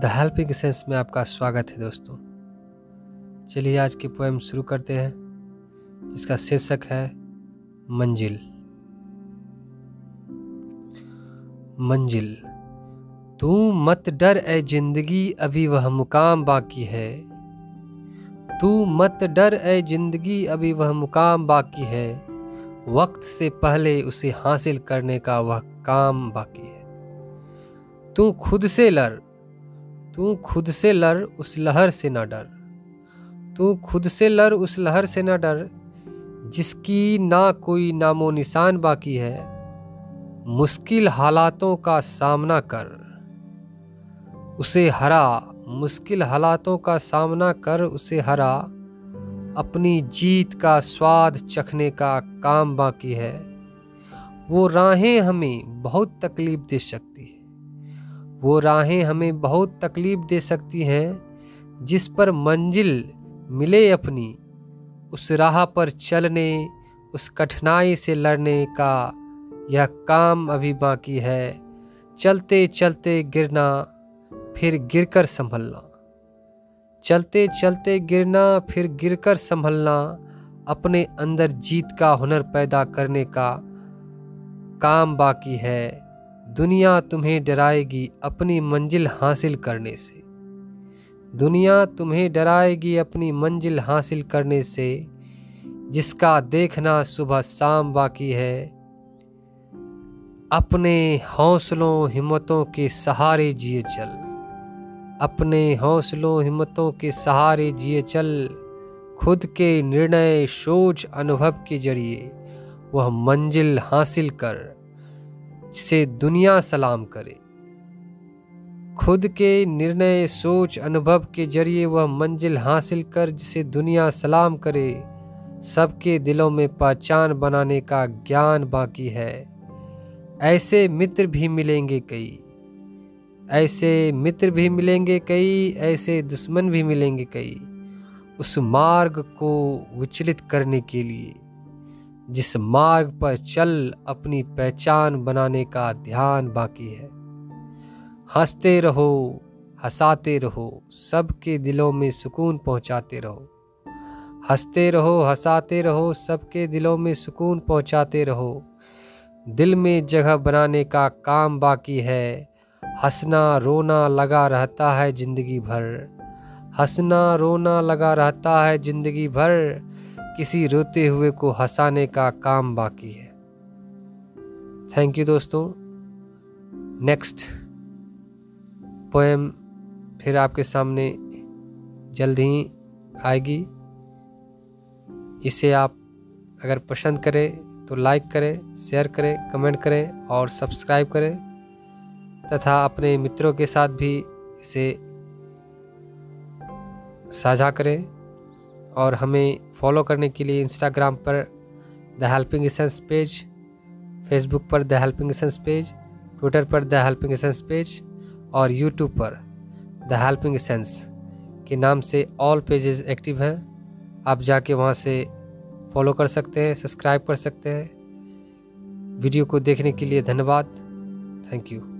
The helping sense में आपका स्वागत है दोस्तों। चलिए आज की पोएम शुरू करते हैं, जिसका शीर्षक है मंजिल। मंजिल, तू मत डर ए ज़िंदगी, अभी वह मुकाम बाकी है। तू मत डर ए ज़िंदगी, अभी वह मुकाम बाकी है। वक्त से पहले उसे हासिल करने का वह काम बाकी है। तू खुद से लड़ तू खुद से लड़, उस लहर से ना डर। तू खुद से लड़, उस लहर से ना डर, जिसकी ना कोई नामो निशान बाकी है। मुश्किल हालातों का सामना कर। उसे हरा, मुश्किल हालातों का सामना कर, उसे हरा। अपनी जीत का स्वाद चखने का काम बाकी है। वो राहें हमें बहुत तकलीफ़ दे सकती है वो राहें हमें बहुत तकलीफ़ दे सकती हैं, जिस पर मंजिल मिले अपनी, उस राह पर चलने, उस कठिनाई से लड़ने का यह काम अभी बाकी है। चलते चलते गिरना, फिर गिरकर संभलना। चलते चलते गिरना, फिर गिरकर संभलना, अपने अंदर जीत का हुनर पैदा करने का काम बाकी है। दुनिया तुम्हें डराएगी अपनी मंजिल हासिल करने से। दुनिया तुम्हें डराएगी अपनी मंजिल हासिल करने से, जिसका देखना सुबह शाम बाकी है। अपने हौसलों हिम्मतों के सहारे जिए चल। अपने हौसलों हिम्मतों के सहारे जिए चल। खुद के निर्णय, सोच, अनुभव के ज़रिए वह मंजिल हासिल कर। जिसे दुनिया सलाम करे। खुद के निर्णय, सोच, अनुभव के ज़रिए वह मंजिल हासिल कर जिसे दुनिया सलाम करे, सबके दिलों में पहचान बनाने का ज्ञान बाकी है। ऐसे मित्र भी मिलेंगे कई। ऐसे मित्र भी मिलेंगे कई, ऐसे दुश्मन भी मिलेंगे कई, उस मार्ग को विचलित करने के लिए। जिस मार्ग पर चल अपनी पहचान बनाने का ध्यान बाकी है। हँसते रहो, हंसाते रहो, सबके दिलों में सुकून पहुंचाते रहो। हँसते रहो, हंसाते रहो, सबके दिलों में सुकून पहुंचाते रहो। दिल में जगह बनाने का काम बाकी है। हंसना, रोना लगा रहता है ज़िंदगी भर। हंसना, रोना लगा रहता है ज़िंदगी भर। किसी रोते हुए को हंसाने का काम बाकी है। थैंक यू दोस्तों। नेक्स्ट पोएम फिर आपके सामने जल्द ही आएगी। इसे आप अगर पसंद करें तो लाइक करें शेयर करें कमेंट करें और सब्सक्राइब करें। तथा अपने मित्रों के साथ भी इसे साझा करें। और हमें फॉलो करने के लिए इंस्टाग्राम पर the helping sense page Facebook पर the helping sense page Twitter पर द हेल्पिंग एसेंस पेज और यूट्यूब पर द हेल्पिंग सेंस के नाम से ऑल पेजेस एक्टिव हैं। आप जाके वहाँ से फॉलो कर सकते हैं सब्सक्राइब कर सकते हैं। वीडियो को देखने के लिए धन्यवाद। Thank you